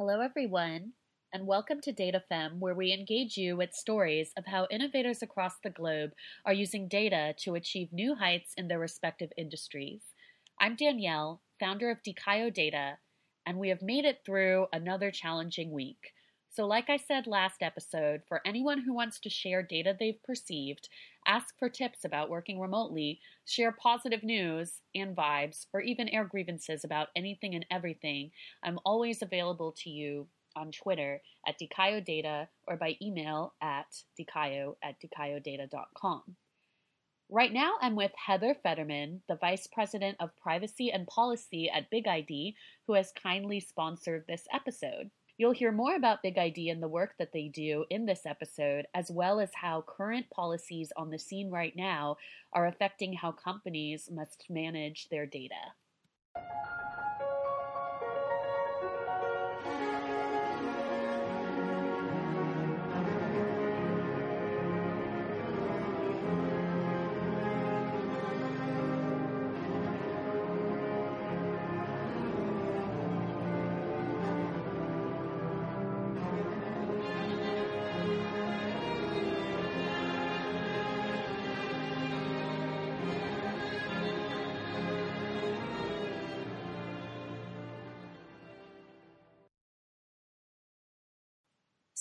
Hello, everyone, and welcome to DataFem, where we engage you with stories of how innovators across the globe are using data to achieve new heights in their respective industries. I'm Danielle, founder of Dicayo Data, and we have made it through another challenging week. So, like I said last episode, for anyone who wants to share data they've perceived, ask for tips about working remotely, share positive news and vibes, or even air grievances about anything and everything, I'm always available to you on Twitter at Dicayo Data or by email at dicayo at dicayodata.com. Right now, I'm with Heather Federman, the Vice President of Privacy and Policy at Big ID, who has kindly sponsored this episode. You'll hear more about Big ID and the work that they do in this episode, as well as how current policies on the scene right now are affecting how companies must manage their data.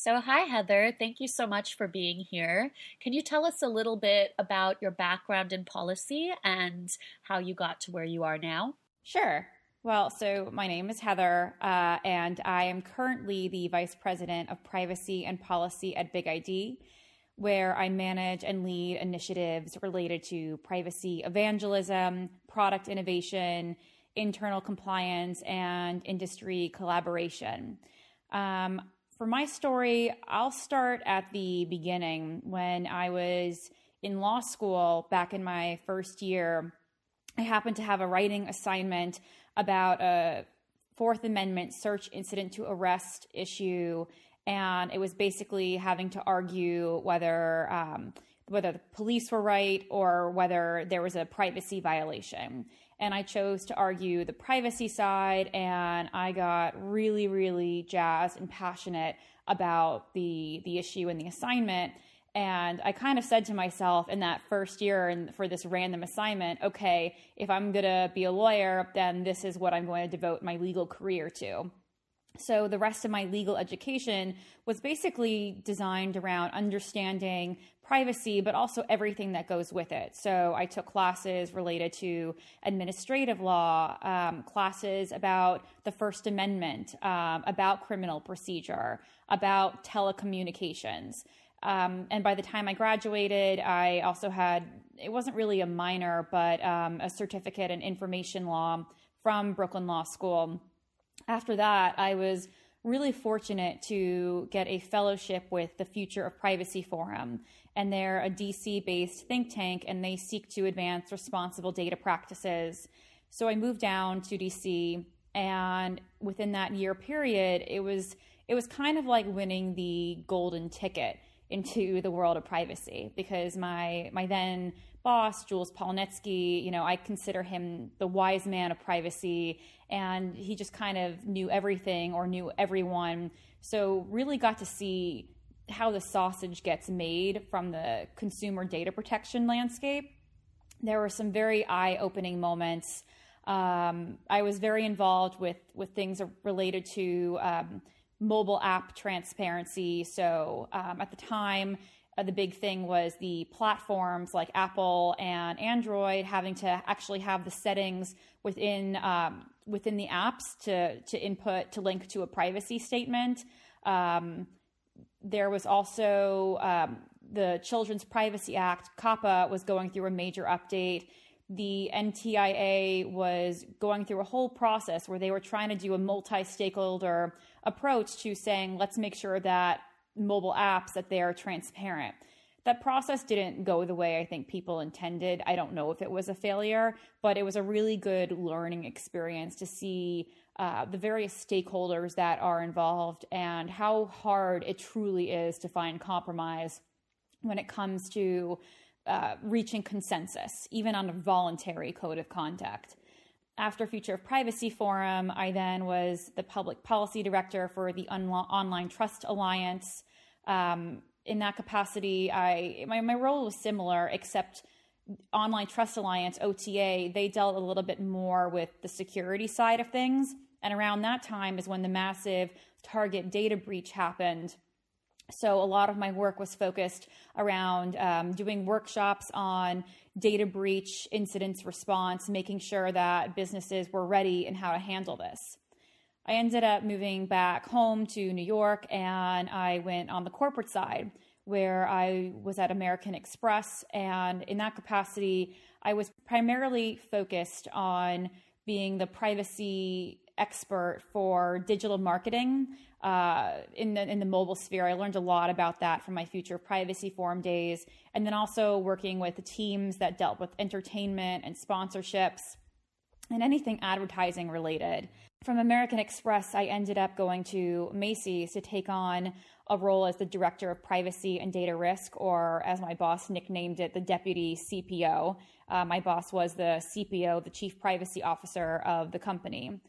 So, hi, Heather. Thank you so much for being here. Can you tell us a little bit about your background in policy and how you got to where you are now? Sure. Well, so my name is Heather, uh, and I am currently the Vice President of Privacy and Policy at Big ID, where I manage and lead initiatives related to privacy evangelism, product innovation, internal compliance, and industry collaboration. Um, for my story, I'll start at the beginning when I was in law school back in my first year. I happened to have a writing assignment about a Fourth Amendment search incident to arrest issue, and it was basically having to argue whether um, whether the police were right or whether there was a privacy violation and I chose to argue the privacy side, and I got really, really jazzed and passionate about the the issue and the assignment. And I kind of said to myself in that first year and for this random assignment, okay, if I'm gonna be a lawyer, then this is what I'm going to devote my legal career to. So the rest of my legal education was basically designed around understanding privacy, but also everything that goes with it. So I took classes related to administrative law, um, classes about the First Amendment, um, about criminal procedure, about telecommunications. Um, and by the time I graduated, I also had, it wasn't really a minor, but um, a certificate in information law from Brooklyn Law School. After that, I was really fortunate to get a fellowship with the Future of Privacy Forum. And they're a DC based think tank and they seek to advance responsible data practices. So I moved down to DC and within that year period, it was it was kind of like winning the golden ticket into the world of privacy because my my then boss Jules Polonetsky, you know, I consider him the wise man of privacy and he just kind of knew everything or knew everyone. So really got to see how the sausage gets made from the consumer data protection landscape. There were some very eye-opening moments. Um, I was very involved with with things related to um, mobile app transparency. So um, at the time, uh, the big thing was the platforms like Apple and Android having to actually have the settings within um, within the apps to to input to link to a privacy statement. Um, there was also um, the Children's Privacy Act, COPPA, was going through a major update. The NTIA was going through a whole process where they were trying to do a multi stakeholder approach to saying, let's make sure that mobile apps that they are transparent. That process didn't go the way I think people intended. I don't know if it was a failure, but it was a really good learning experience to see uh, the various stakeholders that are involved and how hard it truly is to find compromise when it comes to uh, reaching consensus, even on a voluntary code of conduct. After Future of Privacy Forum, I then was the public policy director for the Unlo- Online Trust Alliance. Um, in that capacity, I my, my role was similar, except Online Trust Alliance (OTA) they dealt a little bit more with the security side of things. And around that time is when the massive Target data breach happened. So a lot of my work was focused around um, doing workshops on data breach incidents response, making sure that businesses were ready and how to handle this. I ended up moving back home to New York and I went on the corporate side where I was at American Express. And in that capacity, I was primarily focused on being the privacy expert for digital marketing uh, in the in the mobile sphere. I learned a lot about that from my future privacy forum days, and then also working with the teams that dealt with entertainment and sponsorships and anything advertising related. From American Express, I ended up going to Macy's to take on a role as the director of privacy and data risk, or as my boss nicknamed it, the deputy CPO. Uh, my boss was the CPO, the chief privacy officer of the company.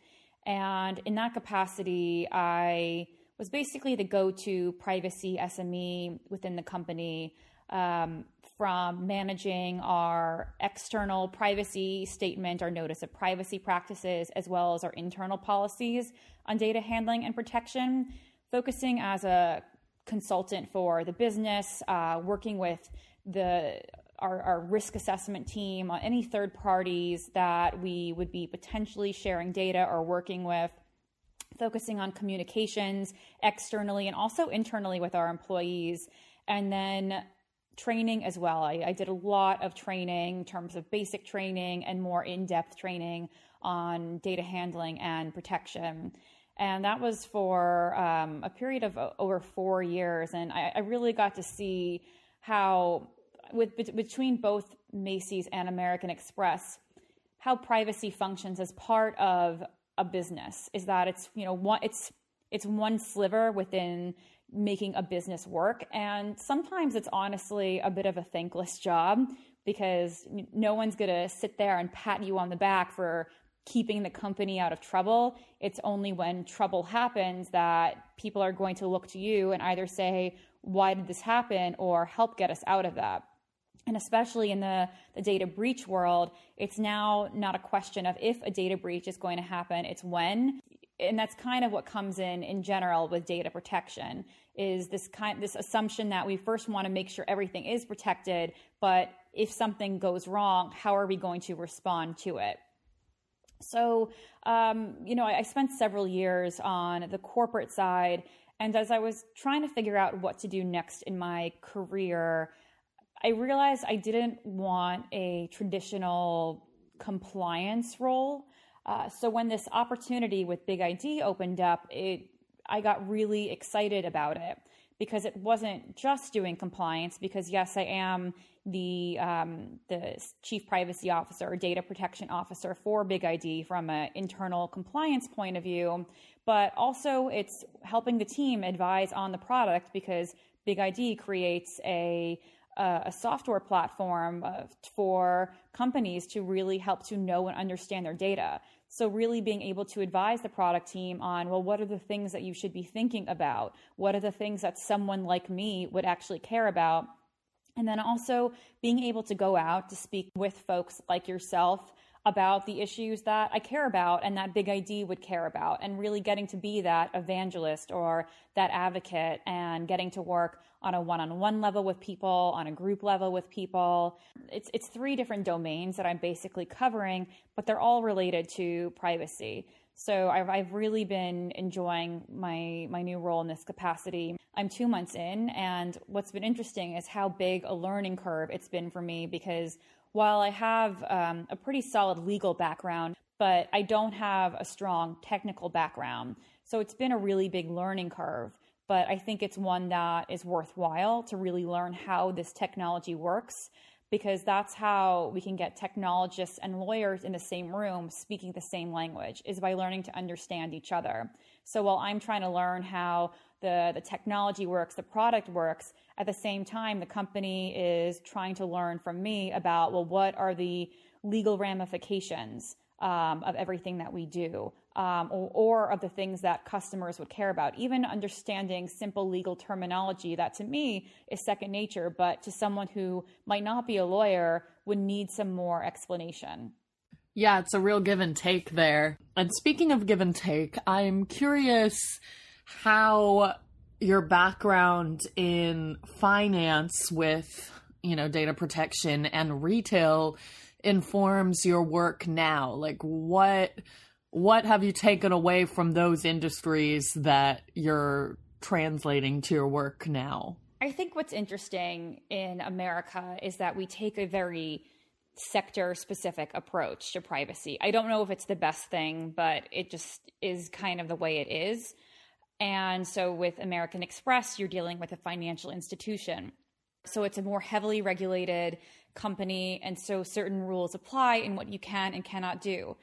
And in that capacity, I was basically the go to privacy SME within the company. Um, from managing our external privacy statement, our notice of privacy practices, as well as our internal policies on data handling and protection, focusing as a consultant for the business, uh, working with the our, our, risk assessment team, on any third parties that we would be potentially sharing data or working with, focusing on communications externally and also internally with our employees. And then training as well. I, I did a lot of training in terms of basic training and more in depth training on data handling and protection. And that was for um, a period of over four years. And I, I really got to see how with between both Macy's and American Express, how privacy functions as part of a business. Is that it's you know one it's it's one sliver within making a business work and sometimes it's honestly a bit of a thankless job because no one's going to sit there and pat you on the back for keeping the company out of trouble. It's only when trouble happens that people are going to look to you and either say why did this happen? or help get us out of that and especially in the, the data breach world, it's now not a question of if a data breach is going to happen, it's when. And that's kind of what comes in in general with data protection is this kind this assumption that we first want to make sure everything is protected, but if something goes wrong, how are we going to respond to it? So, um, you know, I, I spent several years on the corporate side, and as I was trying to figure out what to do next in my career, I realized I didn't want a traditional compliance role. Uh, so when this opportunity with Big ID opened up, it I got really excited about it because it wasn't just doing compliance. Because yes, I am the um, the chief privacy officer or data protection officer for Big ID from an internal compliance point of view, but also it's helping the team advise on the product because Big ID creates a a software platform uh, for companies to really help to know and understand their data. So, really being able to advise the product team on, well, what are the things that you should be thinking about? What are the things that someone like me would actually care about? And then also being able to go out to speak with folks like yourself about the issues that I care about and that Big ID would care about, and really getting to be that evangelist or that advocate and getting to work on a one-on-one level with people, on a group level with people. It's it's three different domains that I'm basically covering, but they're all related to privacy. So I've, I've really been enjoying my my new role in this capacity. I'm two months in, and what's been interesting is how big a learning curve it's been for me because while I have um, a pretty solid legal background, but I don't have a strong technical background. So it's been a really big learning curve but I think it's one that is worthwhile to really learn how this technology works because that's how we can get technologists and lawyers in the same room speaking the same language is by learning to understand each other. So while I'm trying to learn how the, the technology works, the product works, at the same time, the company is trying to learn from me about, well, what are the legal ramifications um, of everything that we do um, or, or, of the things that customers would care about. Even understanding simple legal terminology that to me is second nature, but to someone who might not be a lawyer would need some more explanation. Yeah, it's a real give and take there. And speaking of give and take, I'm curious how your background in finance with, you know, data protection and retail informs your work now. Like what what have you taken away from those industries that you're translating to your work now? I think what's interesting in America is that we take a very sector specific approach to privacy. I don't know if it's the best thing, but it just is kind of the way it is. And so with American Express, you're dealing with a financial institution. So it's a more heavily regulated company. And so certain rules apply in what you can and cannot do.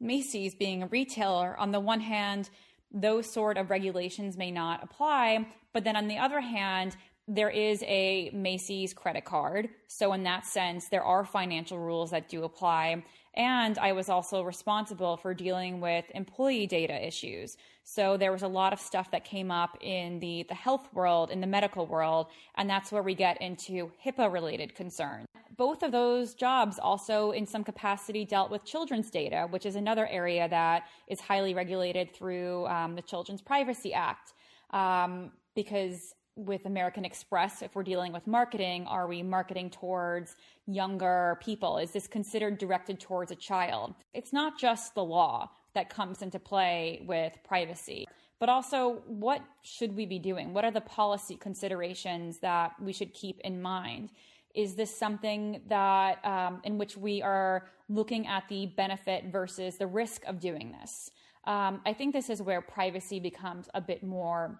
Macy's being a retailer, on the one hand, those sort of regulations may not apply. But then on the other hand, there is a Macy's credit card. So, in that sense, there are financial rules that do apply. And I was also responsible for dealing with employee data issues. So there was a lot of stuff that came up in the, the health world, in the medical world, and that's where we get into HIPAA related concerns. Both of those jobs also, in some capacity, dealt with children's data, which is another area that is highly regulated through um, the Children's Privacy Act. Um, because with American Express, if we're dealing with marketing, are we marketing towards younger people? Is this considered directed towards a child? It's not just the law that comes into play with privacy, but also what should we be doing? What are the policy considerations that we should keep in mind? Is this something that um, in which we are looking at the benefit versus the risk of doing this? Um, I think this is where privacy becomes a bit more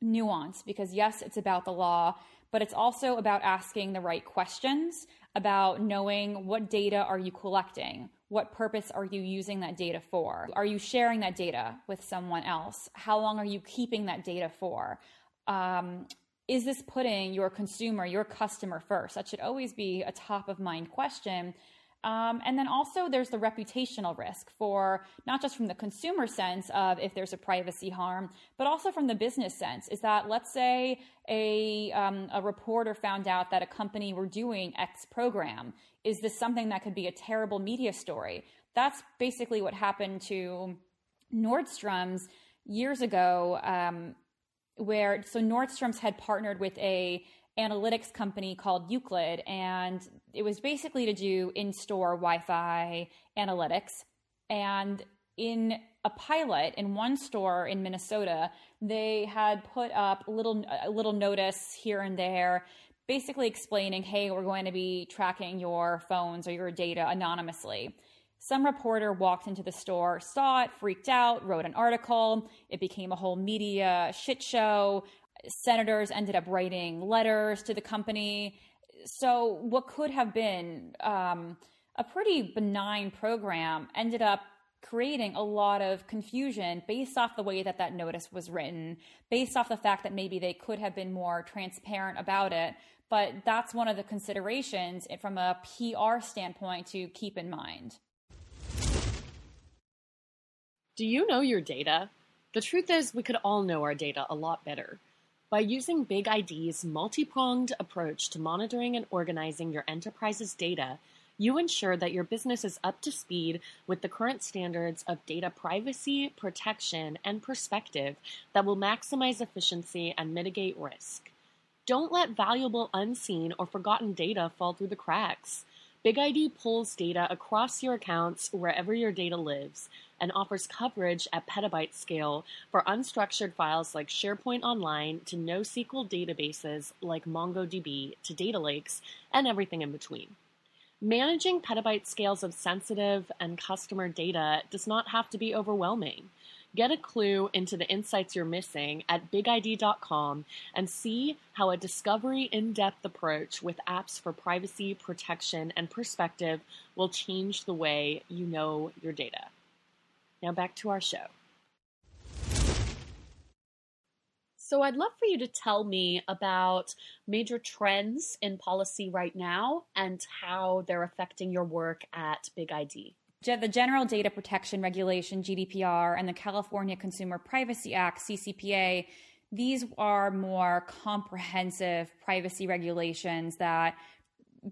nuance because yes, it's about the law, but it's also about asking the right questions about knowing what data are you collecting? What purpose are you using that data for? Are you sharing that data with someone else? How long are you keeping that data for? Um, is this putting your consumer, your customer first? That should always be a top of mind question um, and then also there's the reputational risk for not just from the consumer sense of if there's a privacy harm, but also from the business sense. Is that let's say a, um, a reporter found out that a company were doing X program. Is this something that could be a terrible media story? That's basically what happened to Nordstrom's years ago. Um, where so Nordstrom's had partnered with a analytics company called Euclid, and it was basically to do in store Wi Fi analytics. And in a pilot in one store in Minnesota, they had put up little a little notice here and there, basically explaining, "Hey, we're going to be tracking your phones or your data anonymously." Some reporter walked into the store, saw it, freaked out, wrote an article. It became a whole media shit show senators ended up writing letters to the company. So, what could have been um, a pretty benign program ended up creating a lot of confusion based off the way that that notice was written, based off the fact that maybe they could have been more transparent about it. But that's one of the considerations from a PR standpoint to keep in mind. Do you know your data? The truth is, we could all know our data a lot better. By using Big ID's multi pronged approach to monitoring and organizing your enterprise's data, you ensure that your business is up to speed with the current standards of data privacy, protection, and perspective that will maximize efficiency and mitigate risk. Don't let valuable unseen or forgotten data fall through the cracks. BigID pulls data across your accounts wherever your data lives and offers coverage at petabyte scale for unstructured files like SharePoint Online to NoSQL databases like MongoDB to data lakes and everything in between. Managing petabyte scales of sensitive and customer data does not have to be overwhelming. Get a clue into the insights you're missing at bigid.com and see how a discovery in depth approach with apps for privacy, protection, and perspective will change the way you know your data. Now back to our show. So, I'd love for you to tell me about major trends in policy right now and how they're affecting your work at Big ID. The General Data Protection Regulation, GDPR, and the California Consumer Privacy Act, CCPA, these are more comprehensive privacy regulations that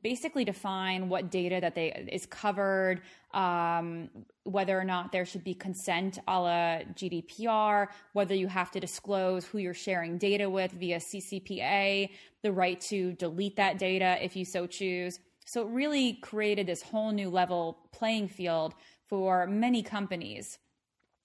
basically define what data that they is covered, um, whether or not there should be consent a la GDPR, whether you have to disclose who you're sharing data with via CCPA, the right to delete that data if you so choose. So it really created this whole new level playing field for many companies.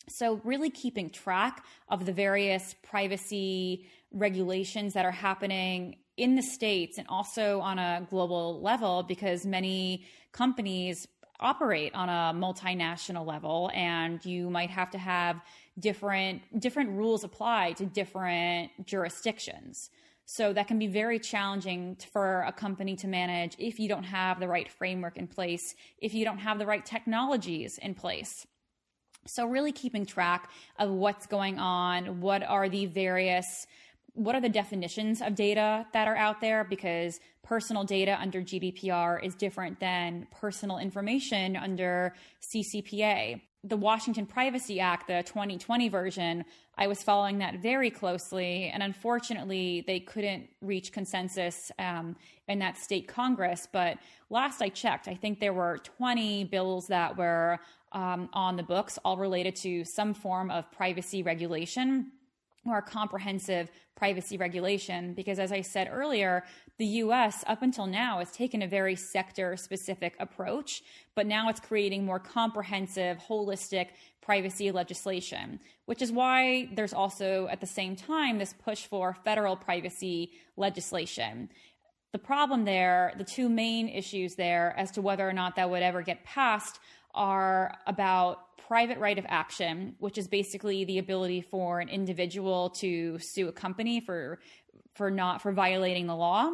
So, really keeping track of the various privacy regulations that are happening in the States and also on a global level because many companies operate on a multinational level and you might have to have different different rules apply to different jurisdictions so that can be very challenging for a company to manage if you don't have the right framework in place if you don't have the right technologies in place so really keeping track of what's going on what are the various what are the definitions of data that are out there because personal data under GDPR is different than personal information under CCPA. The Washington Privacy Act, the 2020 version, I was following that very closely, and unfortunately, they couldn't reach consensus um, in that state Congress. But last I checked, I think there were 20 bills that were um, on the books, all related to some form of privacy regulation or comprehensive privacy regulation because as i said earlier the us up until now has taken a very sector specific approach but now it's creating more comprehensive holistic privacy legislation which is why there's also at the same time this push for federal privacy legislation. The problem there the two main issues there as to whether or not that would ever get passed are about private right of action, which is basically the ability for an individual to sue a company for for not for violating the law.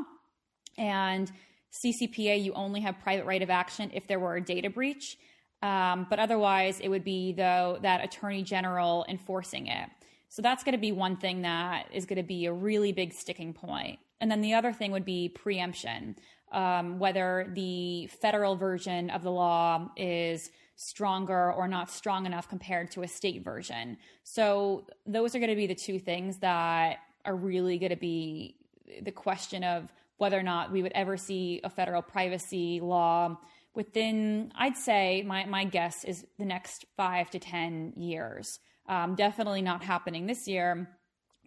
And CCPA, you only have private right of action if there were a data breach. Um, but otherwise, it would be though that attorney general enforcing it. So that's going to be one thing that is going to be a really big sticking point. And then the other thing would be preemption, um, whether the federal version of the law is stronger or not strong enough compared to a state version. So those are going to be the two things that are really going to be the question of whether or not we would ever see a federal privacy law within, I'd say, my, my guess is the next five to 10 years. Um, definitely not happening this year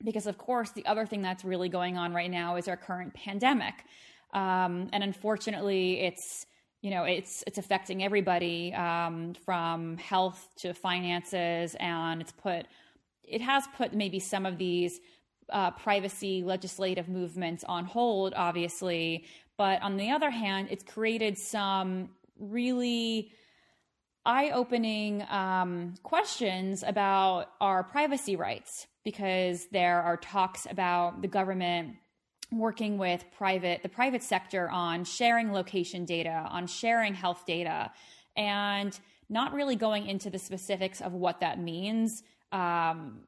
because, of course, the other thing that's really going on right now is our current pandemic. Um, and unfortunately, it's you know it's it's affecting everybody um, from health to finances and it's put it has put maybe some of these uh, privacy legislative movements on hold obviously. But on the other hand it's created some really eye-opening um, questions about our privacy rights because there are talks about the government working with private the private sector on sharing location data on sharing health data and not really going into the specifics of what that means um,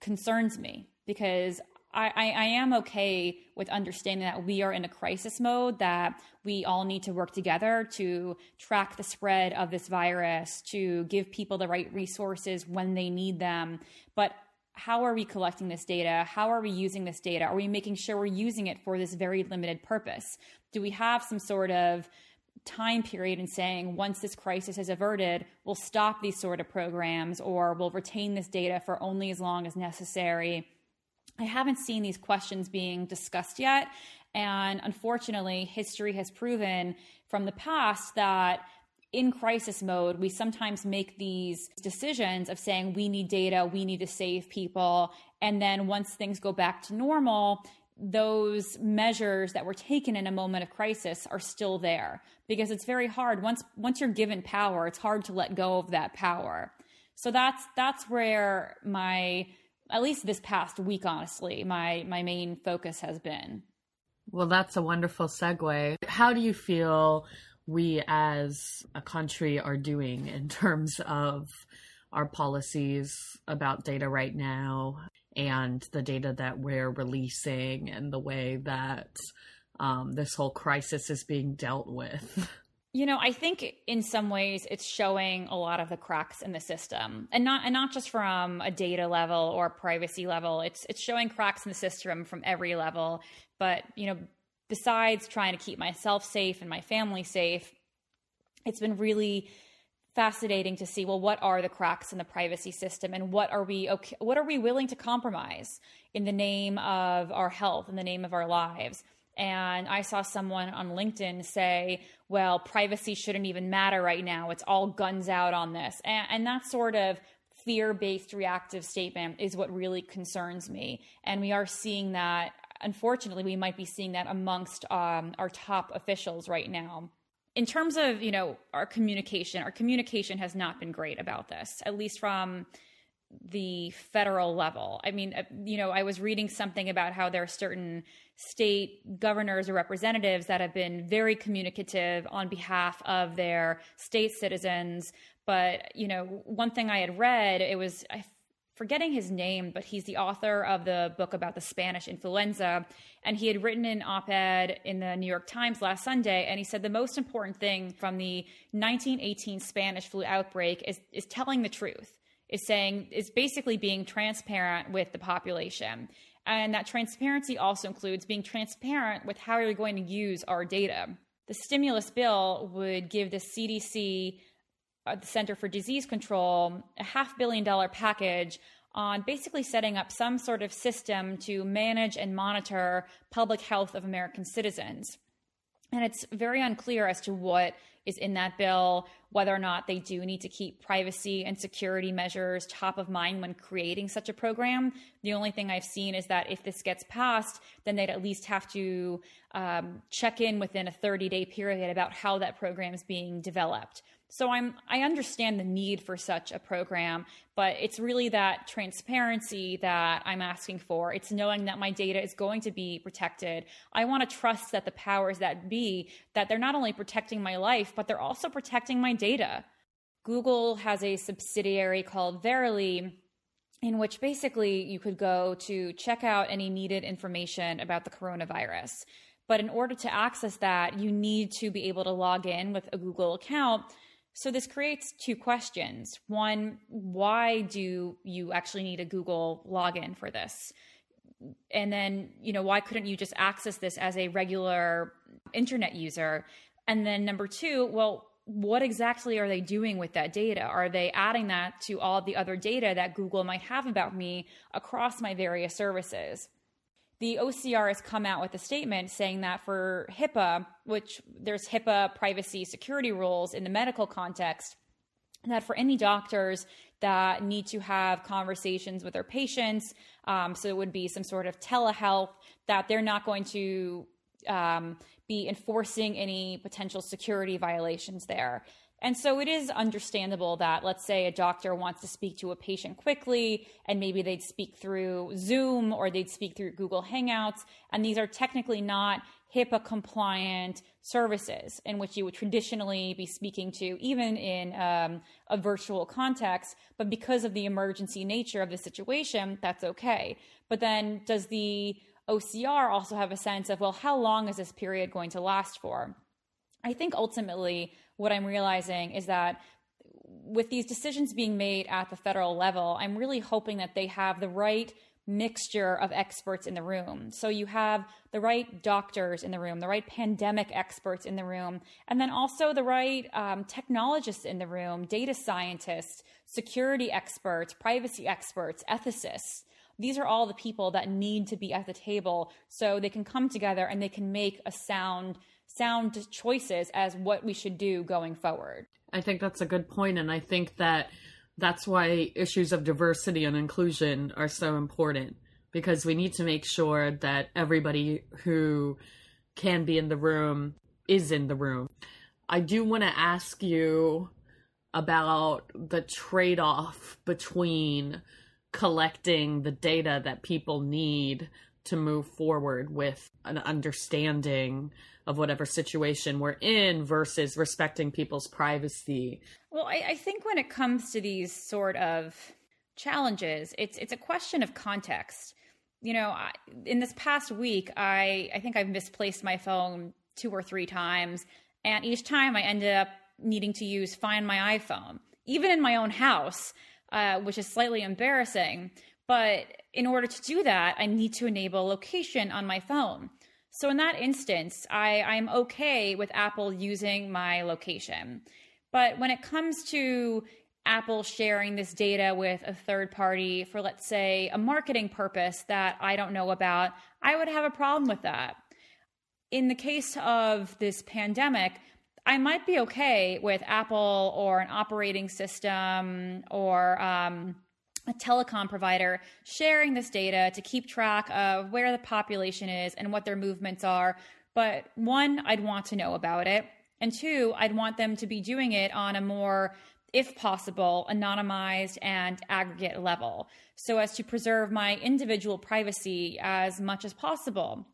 concerns me because I, I, I, am okay with understanding that we are in a crisis mode, that we all need to work together to track the spread of this virus, to give people the right resources when they need them. But how are we collecting this data? How are we using this data? Are we making sure we're using it for this very limited purpose? Do we have some sort of time period in saying once this crisis is averted, we'll stop these sort of programs or we'll retain this data for only as long as necessary? I haven't seen these questions being discussed yet. And unfortunately, history has proven from the past that in crisis mode, we sometimes make these decisions of saying we need data, we need to save people. And then once things go back to normal, those measures that were taken in a moment of crisis are still there. Because it's very hard once once you're given power it's hard to let go of that power. So that's that's where my at least this past week honestly my my main focus has been. Well that's a wonderful segue. How do you feel we as a country are doing in terms of our policies about data right now and the data that we're releasing and the way that um, this whole crisis is being dealt with. You know, I think in some ways it's showing a lot of the cracks in the system, and not and not just from a data level or privacy level. It's it's showing cracks in the system from every level. But you know, besides trying to keep myself safe and my family safe, it's been really fascinating to see well what are the cracks in the privacy system and what are we okay what are we willing to compromise in the name of our health in the name of our lives? And i saw someone on linkedin say well privacy shouldn't even matter right now. It's all guns out on this. And, and that sort of fear-based reactive statement is what really concerns me. And we are seeing that unfortunately we might be seeing that amongst um, our top officials right now. In terms of you know our communication our communication has not been great about this at least from the federal level. I mean uh, you know i was reading something about how there are certain state governors or representatives that have been very communicative on behalf of their state citizens. But you know one thing i had read it was i forgetting his name, but he's the author of the book about the Spanish influenza. And he had written an op ed in the New York Times last Sunday. And he said the most important thing from the 1918 Spanish flu outbreak is, is telling the truth, is saying, is basically being transparent with the population. And that transparency also includes being transparent with how you're going to use our data. The stimulus bill would give the CDC the Center for Disease Control a half billion dollar package on basically setting up some sort of system to manage and monitor public health of American citizens. And it's very unclear as to what is in that bill, whether or not they do need to keep privacy and security measures top of mind when creating such a program. The only thing I've seen is that if this gets passed, then they'd at least have to um, check in within a 30 day period about how that program is being developed. So I'm I understand the need for such a program, but it's really that transparency that I'm asking for. It's knowing that my data is going to be protected. I want to trust that the powers that be that they're not only protecting my life, but they're also protecting my data. Google has a subsidiary called Verily in which basically you could go to check out any needed information about the coronavirus. But in order to access that, you need to be able to log in with a Google account so this creates two questions. One, why do you actually need a Google login for this? And then, you know, why couldn't you just access this as a regular internet user? And then number two, well, what exactly are they doing with that data? Are they adding that to all the other data that Google might have about me across my various services? The OCR has come out with a statement saying that for HIPAA, which there's HIPAA privacy security rules in the medical context, that for any doctors that need to have conversations with their patients, um, so it would be some sort of telehealth, that they're not going to um, be enforcing any potential security violations there. And so it is understandable that, let's say, a doctor wants to speak to a patient quickly, and maybe they'd speak through Zoom or they'd speak through Google Hangouts. And these are technically not HIPAA compliant services in which you would traditionally be speaking to, even in um, a virtual context. But because of the emergency nature of the situation, that's okay. But then does the OCR also have a sense of, well, how long is this period going to last for? I think ultimately what I'm realizing is that with these decisions being made at the federal level, I'm really hoping that they have the right mixture of experts in the room. So you have the right doctors in the room, the right pandemic experts in the room, and then also the right um, technologists in the room, data scientists, security experts, privacy experts, ethicists. These are all the people that need to be at the table so they can come together and they can make a sound sound choices as what we should do going forward. I think that's a good point, and I think that that's why issues of diversity and inclusion are so important because we need to make sure that everybody who can be in the room is in the room. I do want to ask you about the trade off between collecting the data that people need to move forward with an understanding of whatever situation we're in versus respecting people's privacy. Well, I, I think when it comes to these sort of challenges, it's it's a question of context. You know, I, in this past week, I I think I've misplaced my phone two or three times, And each time I ended up needing to use Find My iPhone, even in my own house, uh, which is slightly embarrassing. But in order to do that, I need to enable location on my phone. So in that instance, I, I'm okay with Apple using my location. But when it comes to Apple sharing this data with a third party for, let's say, a marketing purpose that I don't know about, I would have a problem with that. In the case of this pandemic, I might be okay with Apple or an operating system or um, a telecom provider sharing this data to keep track of where the population is and what their movements are. But one, I'd want to know about it. And two, I'd want them to be doing it on a more, if possible, anonymized and aggregate level so as to preserve my individual privacy as much as possible.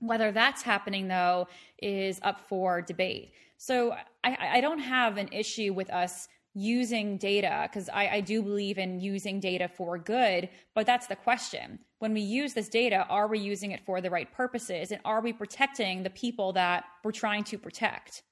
Whether that's happening, though, is up for debate. So I, I don't have an issue with us using data because I, I, do believe in using data for good but that's the question. When we use this data are we using it for the right purposes and are we protecting the people that we're trying to protect?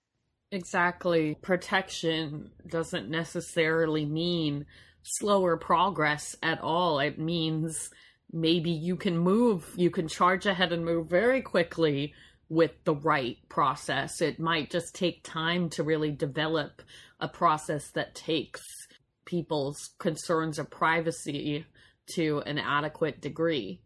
Exactly. Protection doesn't necessarily mean slower progress at all. It means maybe you can move you can charge ahead and move very quickly with the right process it might just take time to really develop a process that takes people's concerns of privacy to an adequate degree.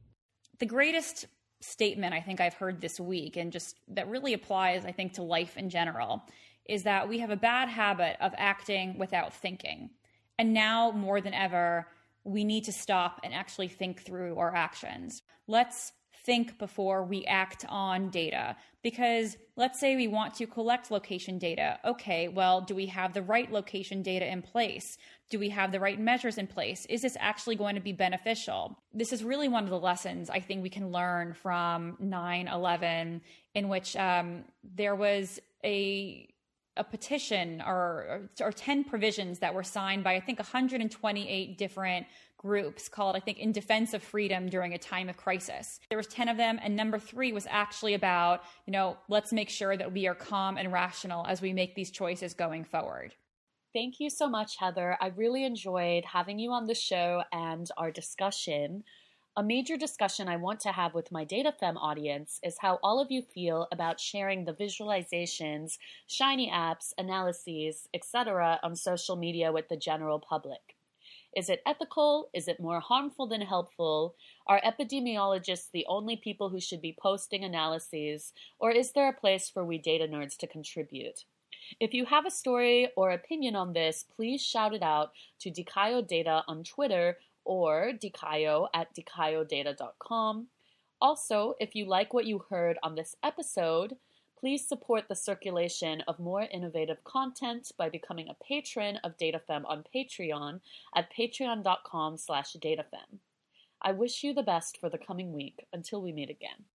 The greatest statement I think I've heard this week, and just that really applies, I think, to life in general, is that we have a bad habit of acting without thinking. And now more than ever, we need to stop and actually think through our actions. Let's think before we act on data. Because let's say we want to collect location data. Okay, well, do we have the right location data in place? Do we have the right measures in place? Is this actually going to be beneficial? This is really one of the lessons I think we can learn from 9 11, in which um, there was a a petition or, or, or 10 provisions that were signed by, I think, 128 different groups called i think in defense of freedom during a time of crisis there was 10 of them and number 3 was actually about you know let's make sure that we are calm and rational as we make these choices going forward thank you so much heather i really enjoyed having you on the show and our discussion a major discussion I want to have with my DataFem audience is how all of you feel about sharing the visualizations, shiny apps, analyses, etc. on social media with the general public. Is it ethical? Is it more harmful than helpful? Are epidemiologists the only people who should be posting analyses? Or is there a place for we data nerds to contribute? If you have a story or opinion on this, please shout it out to Dicayo Data on Twitter or Dicayo at dicayodata.com. Also, if you like what you heard on this episode, Please support the circulation of more innovative content by becoming a patron of DataFem on Patreon at patreon.com slash datafem. I wish you the best for the coming week until we meet again.